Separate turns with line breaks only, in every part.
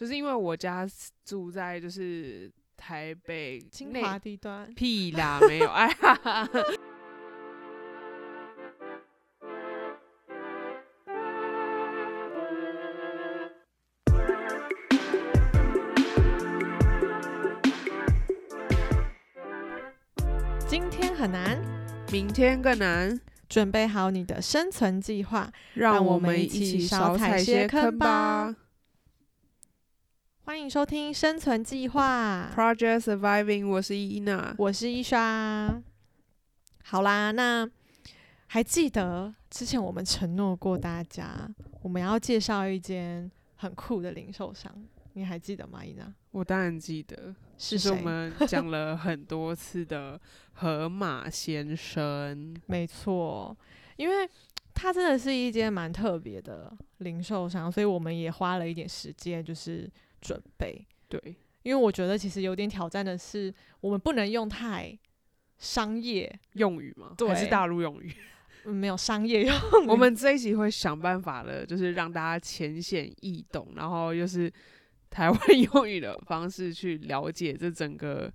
就是因为我家住在就是台北内
精华地段。
屁啦，没有，哎呀，
今天很难，
明天更难，
准备好你的生存计划。
让
让我们
一
一起
起
少踩
些
些坑吧。欢迎收听《生存计划》
，Project Surviving，我是伊娜。
我是伊莎。好啦，那还记得之前我们承诺过大家，我们要介绍一间很酷的零售商，你还记得吗？伊娜
我当然记得，
是
是我们讲了很多次的河马先生。
没错，因为它真的是一间蛮特别的零售商，所以我们也花了一点时间，就是准备。
对，
因为我觉得其实有点挑战的是，我们不能用太商业，
用语嘛？
对
还是大陆用语？
嗯没有商业用 语。
我们这一集会想办法的，就是让大家浅显易懂，然后又是台湾 用语的方式去了解这整个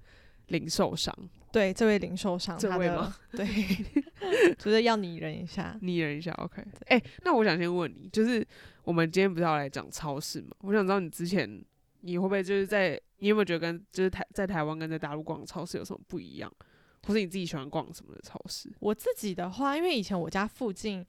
零售商。
对这位零售商，
这位吗？
对，就是要拟人一下。
拟人一下，OK？哎、那我想先问你，就是我们今天不是要来讲超市嘛？我想知道你之前你会不会就是在你有没有觉得跟就是台在台湾跟在大陆逛超市有什么不一样，或是你自己喜欢逛什么的超市？
我自己的话，因为以前我家附近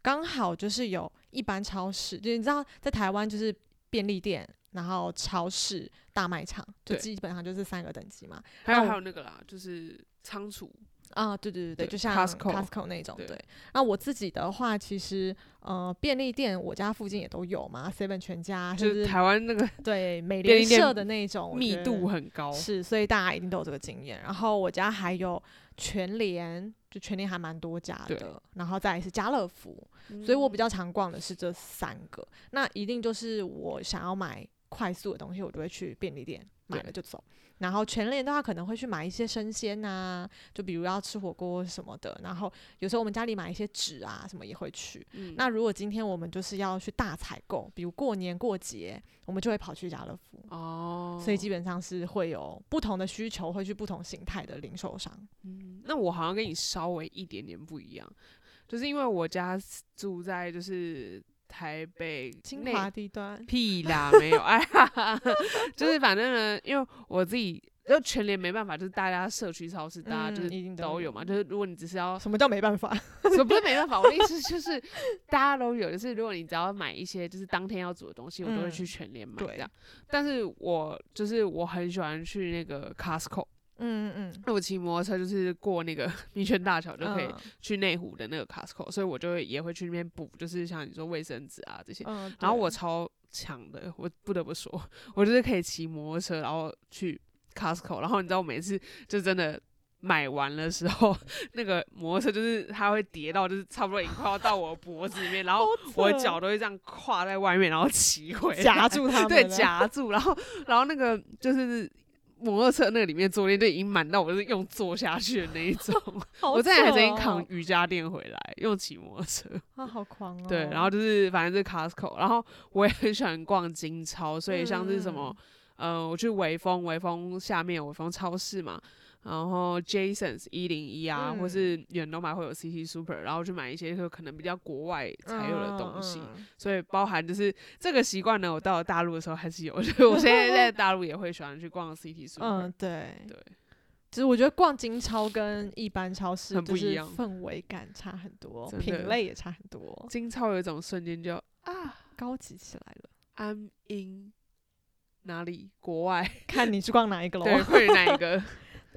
刚好就是有一般超市，就是你知道在台湾就是便利店，然后超市、大卖场，就基本上就是三个等级嘛。
还有还有那个啦，就是仓储，
啊，对对对对，
对
就像
Costco
那种。
对
对，那我自己的话，其实呃，便利店我家附近也都有嘛，seven 全家，
就是台湾那个
对美
便利店
联社的那种
密度很高。
是，所以大家一定都有这个经验。然后我家还有全联，就全联还蛮多家的，然后再来是家乐福，所以我比较常逛的是这三个。那一定就是我想要买快速的东西，我就会去便利店买了就走。然后全联的话，可能会去买一些生鲜呐、就比如要吃火锅什么的。然后有时候我们家里买一些纸啊什么也会去。
嗯
那如果今天我们就是要去大采购，比如过年过节，我们就会跑去家乐福。
哦，
所以基本上是会有不同的需求，会去不同形态的零售商。
嗯，那我好像跟你稍微一点点不一样，就是因为我家住在就是台北内
精华地段，
屁啦，没有，哎呀，就是反正呢，因为我自己就全联没办法，就是大家社区超市，大家就是
都有
嘛。就是如果你只是要，
什么叫没办法？
说不是没办法，我的意思就是大家都有，就是如果你只要买一些就是当天要煮的东西，我都会去
嗯
全联买
对
这样。但是我就是我很喜欢去那个 Costco，
嗯嗯嗯
那我骑摩托车就是过那个 民权大桥就可以
嗯
去内湖的那个 Costco，所以我就也会去那边补，就是像你说卫生纸啊这些。
嗯，
然后我超强的，我不得不说，我就是可以骑摩托车，然后去 Costco，然后你知道我每次就真的买完的时候，那个摩托车就是它会叠到，就是差不多已经快要到我脖子里面，然后我的脚都会这样跨在外面，然后骑回来
夹住它，
对，夹 住，然后然后那个就是。摩托车那个里面坐垫就已经满到我是用坐下去的那一种，
好
我之前还曾经
扯
扛
哦
瑜伽垫回来，用骑摩托车。
啊，好狂哦。
对，然后就是反正是 Costco，然后我也很喜欢逛金超，所以像是什么，呃，我去微风，微风下面有微风超市嘛，然后 Jasons 一零一啊，或
嗯
是远东买会有 CT Super，然后去买一些就可能比较国外才有的东西，
嗯
所以包含就是这个习惯呢，我到了大陆的时候还是有，所以我现在在大陆也会喜欢去逛 CT Super，、
嗯，对
对，
其实我觉得逛金超跟一般超市
很不一样
氛围感差很多，品类也差很多，
金超有一种瞬间就啊
高级起来了。
，I'm in 哪里国外，
看你去逛哪一个喽？
对，会哪一个？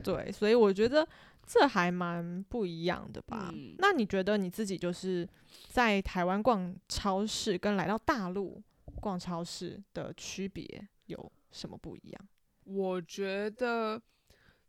对，所以我觉得这还蛮不一样的吧。
嗯
那你觉得你自己就是在台湾逛超市，跟来到大陆逛超市的区别有什么不一样？
我觉得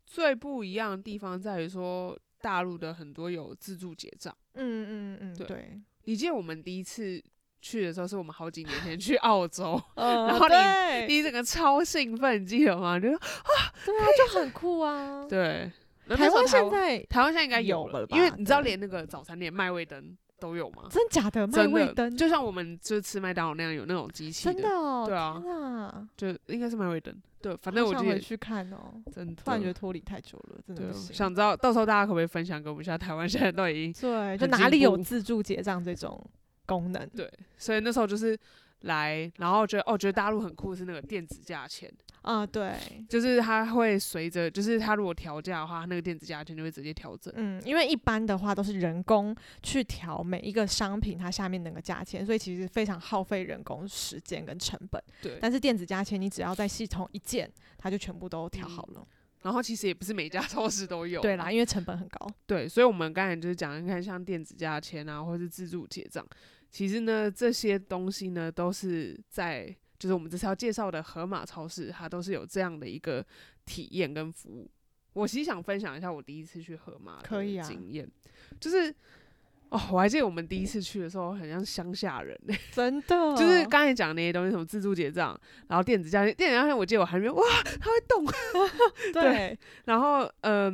最不一样的地方在于说，大陆的很多有自助结账。
嗯嗯嗯，
对
对，
你记得我们第一次去的时候，是我们好几年前去澳洲，
呃
然后你
对
你整个超兴奋，你记得吗？就
对啊，就很酷啊。
对。
台湾现在
台湾现在应该
有
了
吧，
因为你知道，连那个早餐店麦味登都有吗？
真假的？麦，味登，
就像我们就是吃麦当劳那样有那种机器
真的哦，
对啊
天啊，
就应该是麦味登。对，反正我
就回去看哦，
真的，
突然觉得脱离太久了，真的
对，
不行。
想知道到时候大家可不可以分享给我们一下？台湾现在都已经
对，就哪里有自助结账这种功能？
对，所以那时候就是来，然后觉得哦，觉得大陆很酷是那个电子价钱，
啊，对，
就是它会随着，就是它如果调价的话，它那个电子价钱就会直接调整。
嗯，因为一般的话都是人工去调每一个商品它下面那个价钱，所以其实非常耗费人工时间跟成本。
对，
但是电子价钱你只要在系统一键，它就全部都调好了。
然后其实也不是每家超市都有，
对啦，，因为成本很高。
对，所以我们刚才就是讲，你看像电子价钱啊，或是自助结账，其实呢这些东西呢都是在就是我们这次要介绍的盒马超市，它都是有这样的一个体验跟服务。我其实想分享一下我第一次去盒马的经验，就是哦，我还记得我们第一次去的时候，很像乡下人、欸，
真的，
就是刚才讲那些东西，什么自助结账，然后电子价钱，电子价钱，我记得我还没有哇，它会动，
对，
然后呃，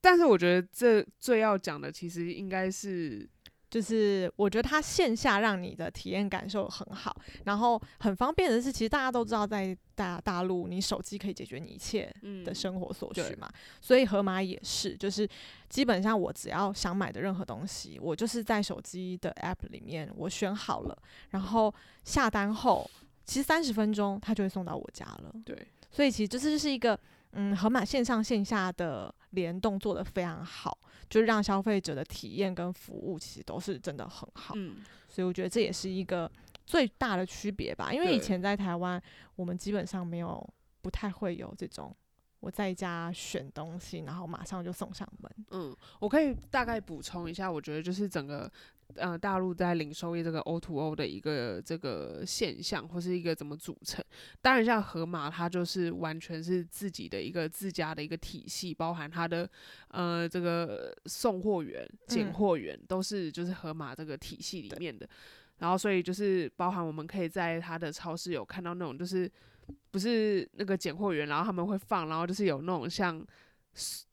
但是我觉得这最要讲的其实应该是
就是我觉得它线下让你的体验感受很好，然后很方便的是，其实大家都知道，在大大陆你手机可以解决你一切
嗯
的生活所需
对
嘛，所以盒马也是，就是基本上我只要想买的任何东西，我就是在手机的 app 里面我选好了，然后下单后，其实三十分钟它就会送到我家了。
对，
所以其实这就是一个嗯，盒马线上线下的联动做得非常好，就让消费者的体验跟服务其实都是真的很好。
嗯，
所以我觉得这也是一个最大的区别吧，因为以前在台湾，我们基本上没有不太会有这种我在家选东西，然后马上就送上门。
嗯，我可以大概补充一下，我觉得就是整个呃大陆在零售业这个 O to O 的一个这个现象，或是一个怎么组成。当然，像盒马，它就是完全是自己的一个自家的一个体系，包含它的呃这个送货员、拣
嗯
货员、都是就是盒马这个体系里面的。然后，所以就是包含我们可以在它的超市有看到那种就是不是那个拣货员，然后他们会放，然后就是有那种像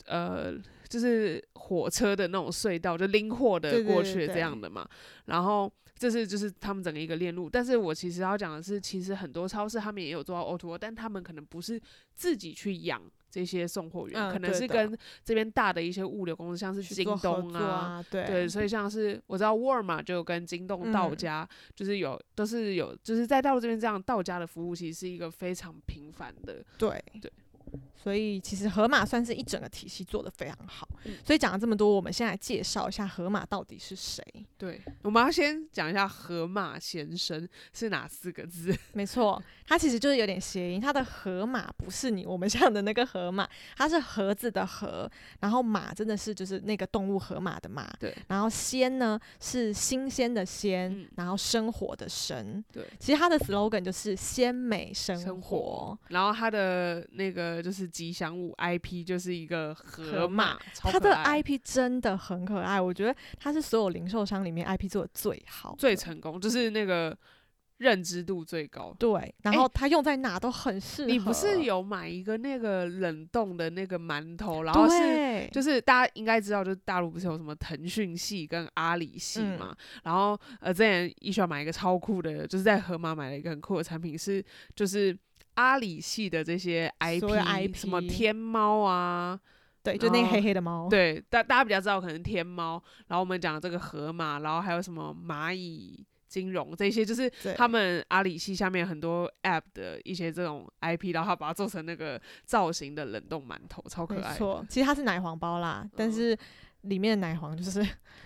呃，就是火车的那种隧道，就拎货的过去这样的嘛。然后这是就是他们整个一个链路，但是我其实要讲的是，其实很多超市他们也有做到 O to O，但他们可能不是自己去养这些送货员，
嗯
可能是跟这边大的一些物流公司，像是京东啊。
啊，对
对，所以像是我知道沃尔玛就跟京东到
嗯
家，就是有都是有，就是在大陆这边这样到家的服务，其实是一个非常频繁的。
对
对。
所以其实河马算是一整个体系做得非常好。
嗯
所以讲了这么多，我们先来介绍一下河马到底是谁。
对，我们要先讲一下河马先生是哪四个字。
没错，它其实就是有点谐音，它的河马不是你我们想的那个河马，它是盒子的盒，然后马真的是就是那个动物河马的马，
对
然后鲜呢是新鲜的鲜，
嗯
然后生活的生。
对，
其实它的 slogan 就是鲜美生
生。
活，
然后它的那个就是吉祥物 IP 就是一个河
河马它的 IP 真的很可爱，我觉得它是所有零售商里面 IP 做的最好的，
最成功，就是那个认知度最高。
对，然后它用在哪都很适合。
你不是有买一个那个冷冻的那个馒头，然后是，就是大家应该知道，就是大陆不是有什么腾讯系跟阿里系
嗯
嘛？然后呃，之前一需要买一个超酷的，就是在河马买了一个很酷的产品，是就是阿里系的这些 IP，,
IP
什么天猫啊，
对，就那个黑黑的猫，
对，大大家比较知道可能天猫，然后我们讲这个河马，然后还有什么蚂蚁金融这些，就是他们阿里系下面很多 App 的一些这种 IP，然后他把它做成那个造型的冷冻馒头，超可爱，
没错，其实它是奶黄包啦，但
嗯
是里面的奶黄就是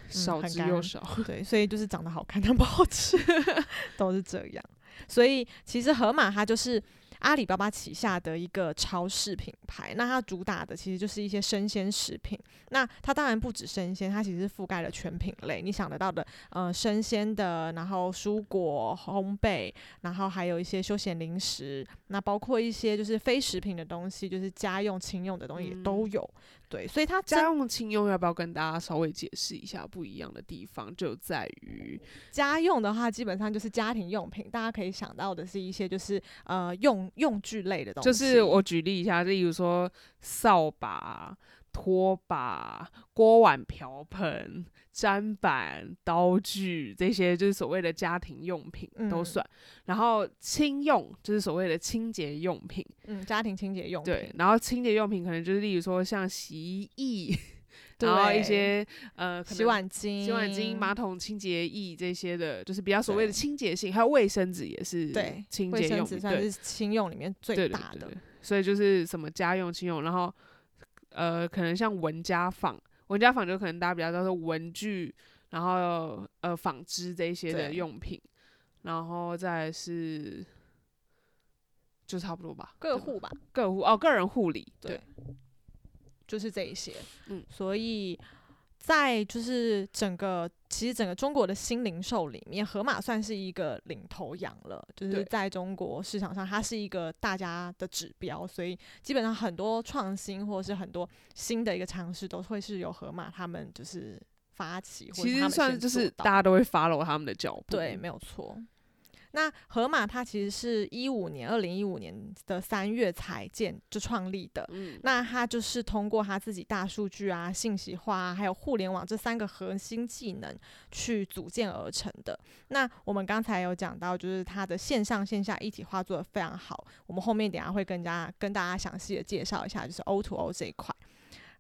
少之又少。
对，所以就是长得好看但不好吃，都是这样。所以其实盒马它就是阿里巴巴旗下的一个超市品牌，那它主打的其实就是一些生鲜食品。那它当然不止生鲜，它其实是覆盖了全品类，你想得到的，呃，生鲜的，然后蔬果、烘焙，然后还有一些休闲零食，那包括一些就是非食品的东西，就是家用、轻用的东西也都有。对，所以它
家用轻用要不要跟大家稍微解释一下不一样的地方？就在于
家用的话，基本上就是家庭用品，大家可以想到的是一些就是呃用用具类的东西，
就是我举例一下，例如说扫把啊，拖把、锅碗瓢盆、砧板、刀具这些，就是所谓的家庭用品都
嗯
算。然后轻用就是所谓的清洁用品，
嗯，家庭清洁用品，
对。然后清洁用品可能就是例如说像洗衣液，然后一些呃
洗碗巾、
洗碗巾、马桶清洁液这些的，就是比较所谓的清洁性，还有卫生纸也是
对
清洁用品，对
纸算是轻用里面最大的。
所以就是什么家用、轻用，然后呃，可能像文家纺，文家纺就可能大家比较知道是文具，然后呃纺织这一些的用品，然后再是就差不多吧，
个护吧，
个护哦，个人护理，
对
对，
就是这一些。
嗯。
所以在就是整个其实整个中国的新零售里面，盒马算是一个领头羊了，就是在中国市场上，它是一个大家的指标，所以基本上很多创新或者是很多新的一个尝试，都会是由盒马他们就是发起，或者
其实算就是大家都会 follow 他们的脚步，
对，没有错。那盒马它其实是一五年，二零一五年的三月才建就创立的。
嗯，
那它就是通过它自己大数据啊、信息化啊，还有互联网这三个核心技能去组建而成的。那我们刚才有讲到，就是它的线上线下一体化做得非常好。我们后面等下会跟大家跟大家详细的介绍一下，就是 O to O 这一块。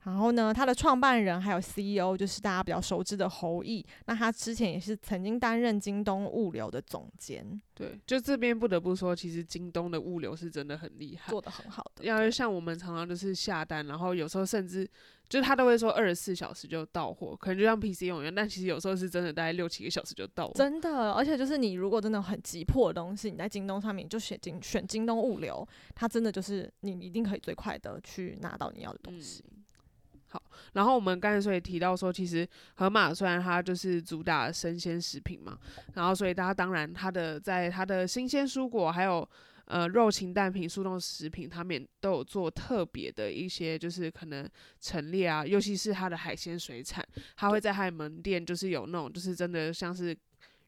然后呢，它的创办人还有 CEO 就是大家比较熟知的侯毅，那他之前也是曾经担任京东物流的总监，
对，就这边不得不说，其实京东的物流是真的很厉害，
做的很好的。
要像我们常常就是下单，然后有时候甚至就是他都会说二十四小时就到货，可能就像 PC 用一样，但其实有时候是真的大概六七个小时就到了。
真的，而且就是你如果真的很急迫的东西，你在京东上面你就选京选京东物流，它真的就是你一定可以最快的去拿到你要的东西。
嗯好，然后我们刚才所以提到说，其实盒马虽然它就是主打生鲜食品嘛，然后所以大家当然它的在它的新鲜蔬果还有呃肉禽蛋品、速冻食品，他们也都有做特别的一些，就是可能陈列啊，尤其是它的海鲜水产，它会在它的门店就是有那种就是真的像是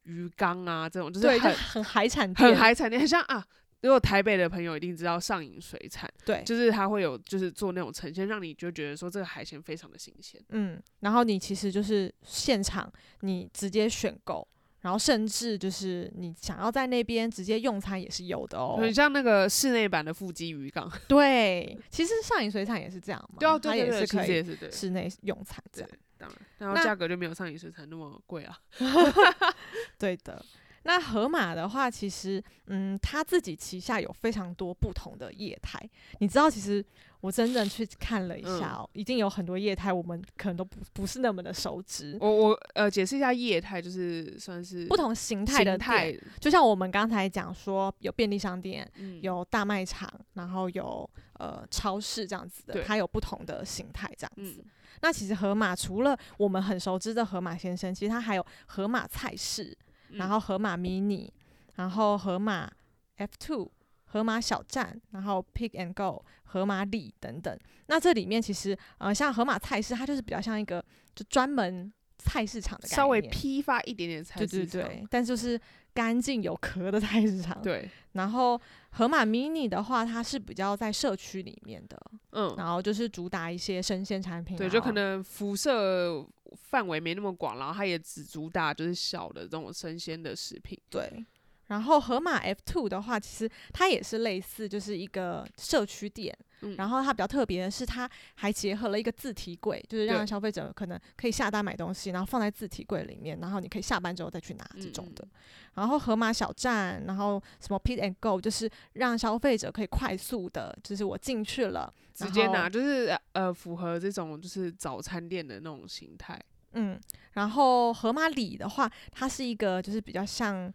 鱼缸啊这种，就是很
很海产店，
很海产店，很像啊。如果台北的朋友一定知道上影水产，
对，
就是它会有就是做那种呈现，让你就觉得说这个海鲜非常的新鲜。
嗯，然后你其实就是现场你直接选购。然后甚至就是你想要在那边直接用餐也是有的哦。
很像那个室内版的腹肌鱼缸，
对，其实上影水产也是这样嘛，
对啊，
它也是可以室内用餐这样。，
当然，然后价格就没有上影水产那么贵啊。
对的。那盒马的话，其实嗯，它自己旗下有非常多不同的业态。你知道，其实我真正去看了一
嗯
下哦，已经有很多业态我们可能都不不是那么的熟知。
我我呃解释一下业态，就是算是
不同形态的
形态，，
就像我们刚才讲说，有便利商店，
嗯，
有大卖场，然后有呃超市这样子的，它有不同的形态这样子。
嗯
那其实盒马除了我们很熟知的盒马先生，其实它还有盒马菜市，然后盒马 mini，然后盒马 F two。盒马小站，然后 Pick and Go、盒马里等等。那这里面其实呃，像盒马菜市，它就是比较像一个就专门菜市场的概念，
稍微批发一点点菜
对对
市场，
对，但就是干净有壳的菜市场。
对，
然后盒马 mini 的话，它是比较在社区里面的，
嗯，
然后就是主打一些生鲜产品啊，
对，就可能辐射范围没那么广，然后它也只主打就是小的这种生鲜的食品。
对。然后盒马 F two 的话，其实它也是类似，就是一个社区店。
嗯
然后它比较特别的是，它还结合了一个自提柜，就是让消费者可能可以下单买东西，然后放在自提柜里面，然后你可以下班之后再去拿这种的。
嗯
然后盒马小站，然后什么 Pick and Go，就是让消费者可以快速的，就是我进去了，
直接拿，就是呃符合这种就是早餐店的那种形态。
嗯，然后盒马里的话，它是一个就是比较像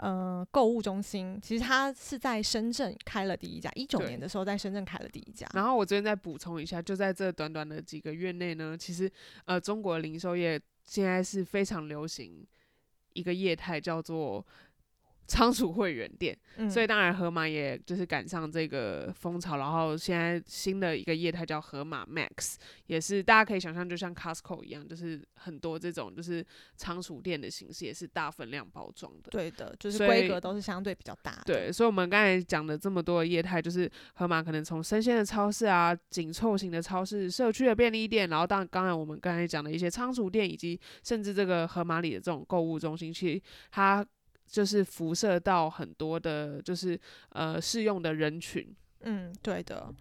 呃购物中心，其实它是在深圳开了第一家，一九年的时候在深圳开了第一家。
然后我这边再补充一下，就在这短短的几个月内呢，其实呃中国零售业现在是非常流行一个业态叫做仓储会员店，
嗯
所以当然盒马也就是赶上这个风潮，然后现在新的一个业态叫盒马 Max，也是大家可以想象，就像 Costco 一样，就是很多这种就是仓储店的形式，也是大分量包装的。
对的，就是规格都是相对比较大的。
对，所以我们刚才讲的这么多的业态，就是盒马可能从生鲜的超市啊、紧凑型的超市、社区的便利店，然后当刚才我们刚才讲的一些仓储店，以及甚至这个盒马里的这种购物中心，其实它就是辐射到很多的，就是呃适用的人群。
嗯，对的。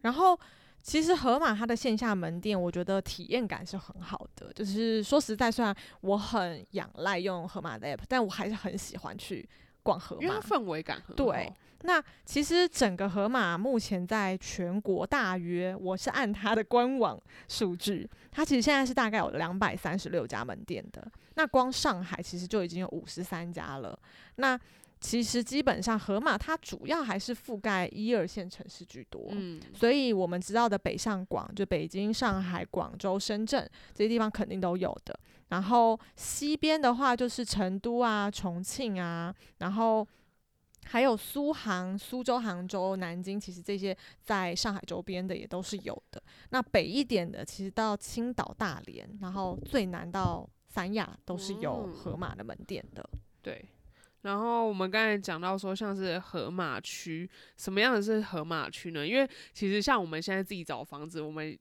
然后其实盒马它的线下门店，我觉得体验感是很好的。就是说实在，虽然我很仰赖用盒马的 app，但我还是很喜欢去逛河马
因为它。氛围感很好。
对那其实整个河马目前在全国大约，我是按它的官网数据，它其实现在是大概有两百三十六家门店的。那光上海其实就已经有五十三家了。那其实基本上河马它主要还是覆盖一二线城市居多。
嗯，
所以我们知道的北上广，就北京、上海、广州、深圳这些地方肯定都有的。然后西边的话就是成都啊、重庆啊，然后还有苏杭、苏州、杭州、南京，其实这些在上海周边的也都是有的。那北一点的，其实到青岛、大连，然后最南到三亚都是有
嗯
盒马的门店的。
对。然后我们刚才讲到说，像是河马区，什么样的是河马区呢？因为其实像我们现在自己找房子，我们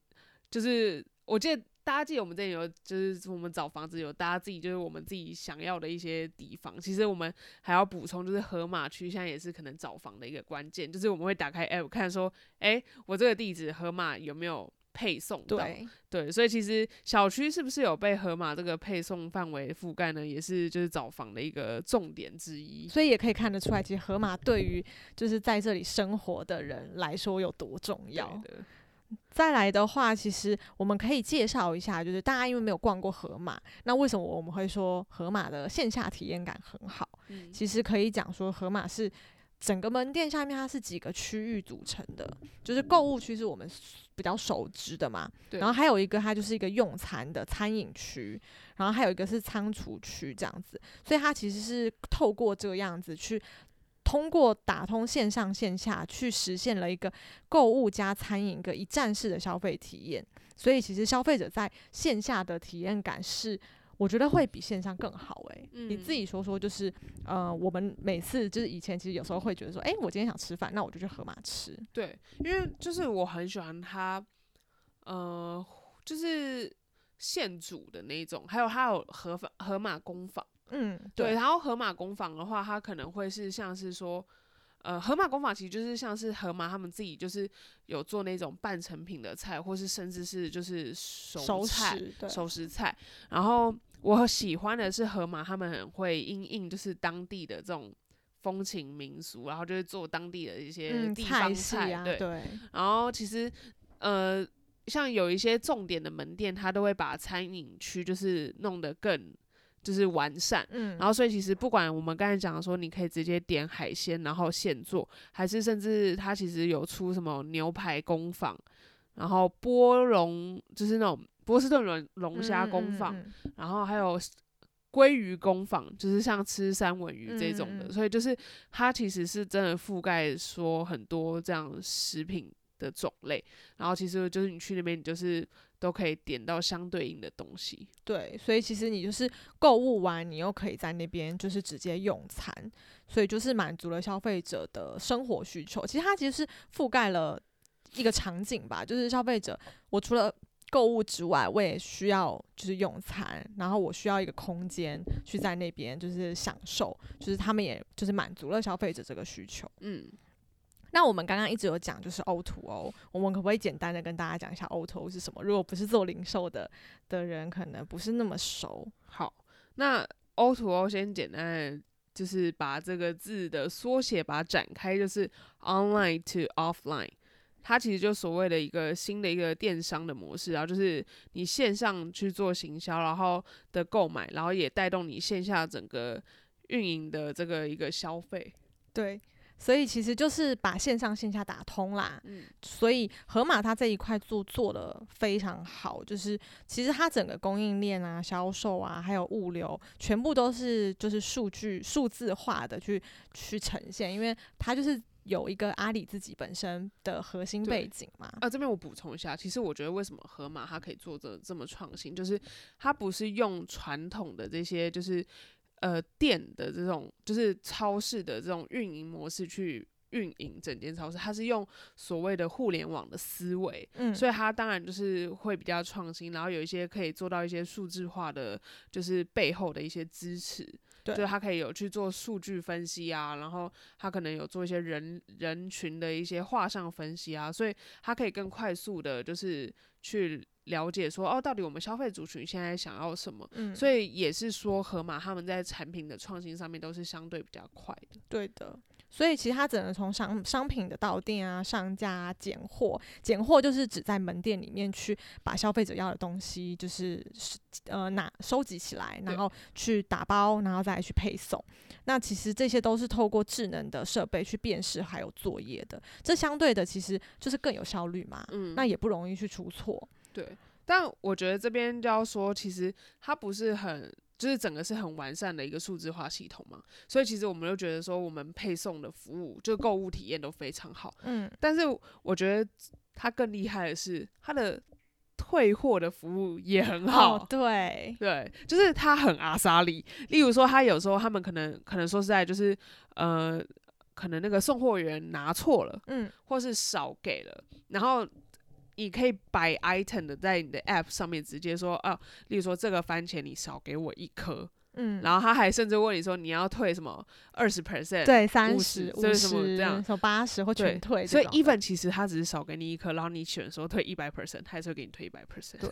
就是我记得大家记得我们之前有，就是我们找房子有大家自己就是我们自己想要的一些地方。其实我们还要补充，就是河马区现在也是可能找房的一个关键，就是我们会打开 app 看说，诶，我这个地址河马有没有配送到？
对，
对，所以其实小区是不是有被河马这个配送范围覆盖呢？也是就是找房的一个重点之一。
所以也可以看得出来，其实河马对于就是在这里生活的人来说有多重要。再来的话，其实我们可以介绍一下，就是大家因为没有逛过河马，那为什么我们会说河马的线下体验感很好？
嗯，
其实可以讲说，河马是整个门店下面它是几个区域组成的，就是购物区是我们比较熟知的嘛，
对
然后还有一个它就是一个用餐的餐饮区，然后还有一个是仓储区这样子，所以它其实是透过这个样子去。通过打通线上线下，去实现了一个购物加餐饮一个一站式的消费体验。所以其实消费者在线下的体验感是，我觉得会比线上更好诶、你自
嗯
己说说，就是呃，我们每次就是以前其实有时候会觉得说，诶，我今天想吃饭，那我就去盒马吃。
对，因为就是我很喜欢它，呃，就是现煮的那种，还有它有河坊河马工坊。
嗯，
对，然后河马工坊的话，它可能会是像是说，呃，河马工坊其实就是像是河马他们自己就是有做那种半成品的菜，或是甚至是就是熟
熟
菜、熟食菜。然后我喜欢的是河马，他们很会因应就是当地的这种风情民俗，然后就会做当地的一些
嗯，
地方
系
菜，
啊，
对。
对，
然后其实呃，像有一些重点的门店，它都会把餐饮区就是弄得更就是完善。
嗯，
然后，所以其实不管我们刚才讲的说，你可以直接点海鲜，然后现做，还是甚至它其实有出什么牛排工坊，然后波龙就是那种波士顿龙龙虾工坊，
嗯，嗯
然后还有鲑鱼工坊，就是像吃三文鱼这种的，所以就是它其实是真的覆盖说很多这样食品的种类，然后其实就是你去那边，你就是都可以点到相对应的东西。
对，所以其实你就是购物完，你又可以在那边就是直接用餐，所以就是满足了消费者的生活需求。其实它其实是覆盖了一个场景吧，就是消费者，我除了购物之外，我也需要就是用餐，然后我需要一个空间去在那边就是享受，就是他们也就是满足了消费者这个需求。
嗯，
那我们刚刚一直有讲就是 O to O，我们可不可以简单的跟大家讲一下 O to O 是什么？如果不是做零售的的人，可能不是那么熟。
好，那 O to O 先简单的就是把这个字的缩写把它展开，就是 online to offline。它其实就所谓的一个新的一个电商的模式，然后就是你线上去做行销，然后的购买，然后也带动你线下整个运营的这个一个消费。
对，所以其实就是把线上线下打通啦。
嗯，
所以盒马它这一块做做的非常好，就是其实它整个供应链啊、销售啊，还有物流，全部都是就是数据数字化的去去呈现，因为它就是有一个阿里自己本身的核心背景嘛。
啊，这边我补充一下，其实我觉得为什么盒马它可以做的这么创新，就是它不是用传统的这些就是呃店的这种就是超市的这种运营模式去运营整间超市，它是用所谓的互联网的思维，
嗯，
所以它当然就是会比较创新，然后有一些可以做到一些数字化的，就是背后的一些支持。
对
就是他可以有去做数据分析啊，然后他可能有做一些人人群的一些画像分析啊，所以他可以更快速的，就是去了解说，哦，到底我们消费族群现在想要什么。
嗯，
所以也是说，盒马他们在产品的创新上面都是相对比较快的。
对的。所以其实它只能从商商品的到店啊、上架啊、拣货，拣货就是指在门店里面去把消费者要的东西，就是是呃拿收集起来，然后去打包，然后再去配送。那其实这些都是透过智能的设备去辨识还有作业的，这相对的其实就是更有效率嘛，
嗯，
那也不容易去出错。
对，但我觉得这边就要说，其实它不是很，就是整个是很完善的一个数字化系统嘛，所以其实我们就觉得说，我们配送的服务就购物体验都非常好，
嗯，
但是我觉得它更厉害的是它的退货的服务也很好。
哦，对，
对，就是它很阿莎利。例如说，他有时候他们可能可能说实在，就是呃，可能那个送货员拿错了，
嗯，
或是少给了，然后你可以摆 item 的在你的 app 上面直接说，哦、例如说这个番茄你少给我一颗，
嗯，
然后他还甚至问你说你要退什么二十 percent，
对，三
50
十、五十、
这样。
什么八十或全退
所以 even 其实他只是少给你一颗，然后你选说退一百 percent，他还是会给你退一百 percent。
对，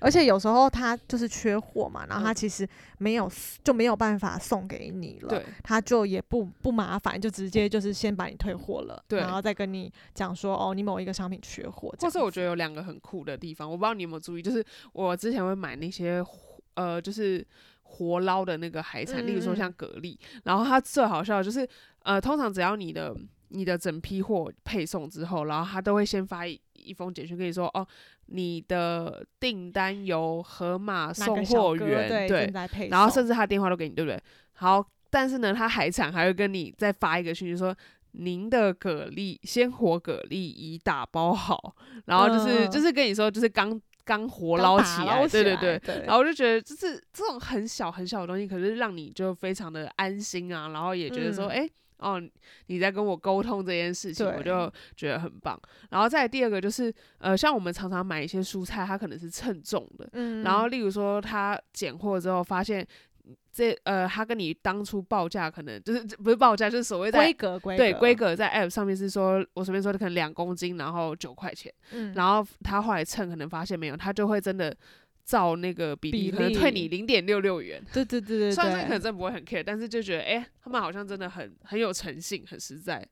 而且有时候他就是缺货嘛，然后他
嗯。
其实没有就没有办法送给你了，
对
他就也不不麻烦，就直接就是先把你退货了，
对
然后再跟你讲说哦，你某一个商品缺货，
或是我觉
得
得有两个很酷的地方，我不知道你有没有注意，就是我之前会买那些呃，就是活捞的那个海产，例如说像蛤蜊，然后它最好笑的就是呃，通常只要你的你的整批货配送之后，然后他都会先发一一封简讯跟你说，哦，你的订单由盒马送货员
对
然后甚至他电话都给你，对不对？好，但是呢，他海产还会跟你再发一个讯息说。您的蛤蜊鲜活蛤蜊已打包好，然后就是、
嗯
就是跟你说，就是刚刚活捞起来，对对对。然后我就觉得，就是这种很小很小的东西，可是让你就非常的安心啊，然后也觉得说，
嗯。
哎、哦，你在跟我沟通这件事情，我就觉得很棒。然后再第二个就是，呃，像我们常常买一些蔬菜，它可能是称重的，
嗯，
然后例如说他拣货之后发现这呃，他跟你当初报价可能就是不是报价，就是所谓的
规格规
对规格在 app 上面是说，我随便说的可能两公斤，然后九块钱，
嗯，
然后他后来称可能发现没有，他就会真的照那个比例，
比
可能退你零点六六元。
对对对对
虽然说可能，真的不会很 care，但是就觉得哎、诶他们好像真的很很有诚信，很实在。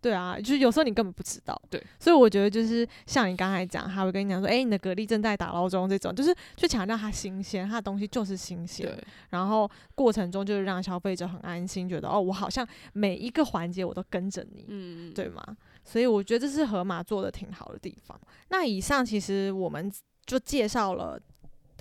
对啊，就是有时候你根本不知道，
对，
所以我觉得就是像你刚才讲，他会跟你讲说，哎、你的蛤蜊正在打捞中，这种就是去强调它新鲜，它的东西就是新鲜，
对，
然后过程中就是让消费者很安心，觉得哦，我好像每一个环节我都跟着你，
嗯，
对吗？所以我觉得这是河马做的挺好的地方。那以上其实我们就介绍了。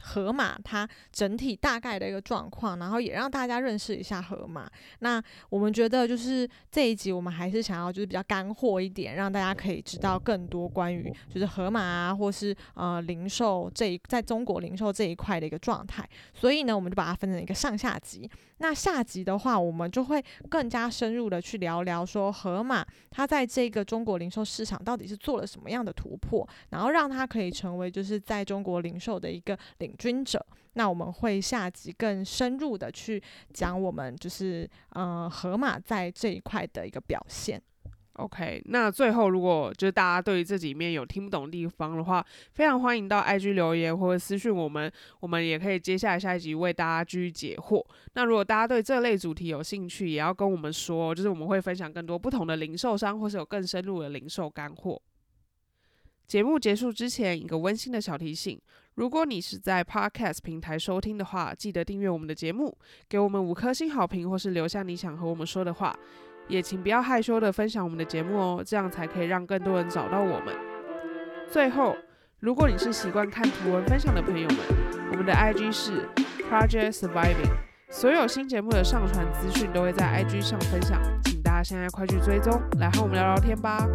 河马它整体大概的一个状况，然后也让大家认识一下河马。那我们觉得就是这一集我们还是想要就是比较干货一点，让大家可以知道更多关于就是河马啊，或是呃零售这一在中国零售这一块的一个状态。所以呢，我们就把它分成一个上下集。那下集的话，我们就会更加深入的去聊聊说河马它在这个中国零售市场到底是做了什么样的突破，然后让它可以成为就是在中国零售的一个领军者。那我们会下集更深入的去讲我们就是呃河马在这一块的一个表现。
OK，那最后如果就是大家对于这里面有听不懂的地方的话，非常欢迎到 IG 留言或者私讯我们，我们也可以接下来下一集为大家继续解惑。那如果大家对这类主题有兴趣，也要跟我们说，就是我们会分享更多不同的零售商，或是有更深入的零售干货。节目结束之前，一个温馨的小提醒：如果你是在 Podcast 平台收听的话，记得订阅我们的节目，给我们五颗星好评，或是留下你想和我们说的话。也请不要害羞的分享我们的节目哦，这样才可以让更多人找到我们。最后，如果你是习惯看图文分享的朋友们，我们的 IG 是 Project Surviving，所有新节目的上传资讯都会在 IG 上分享，请大家现在快去追踪，来和我们聊聊天吧。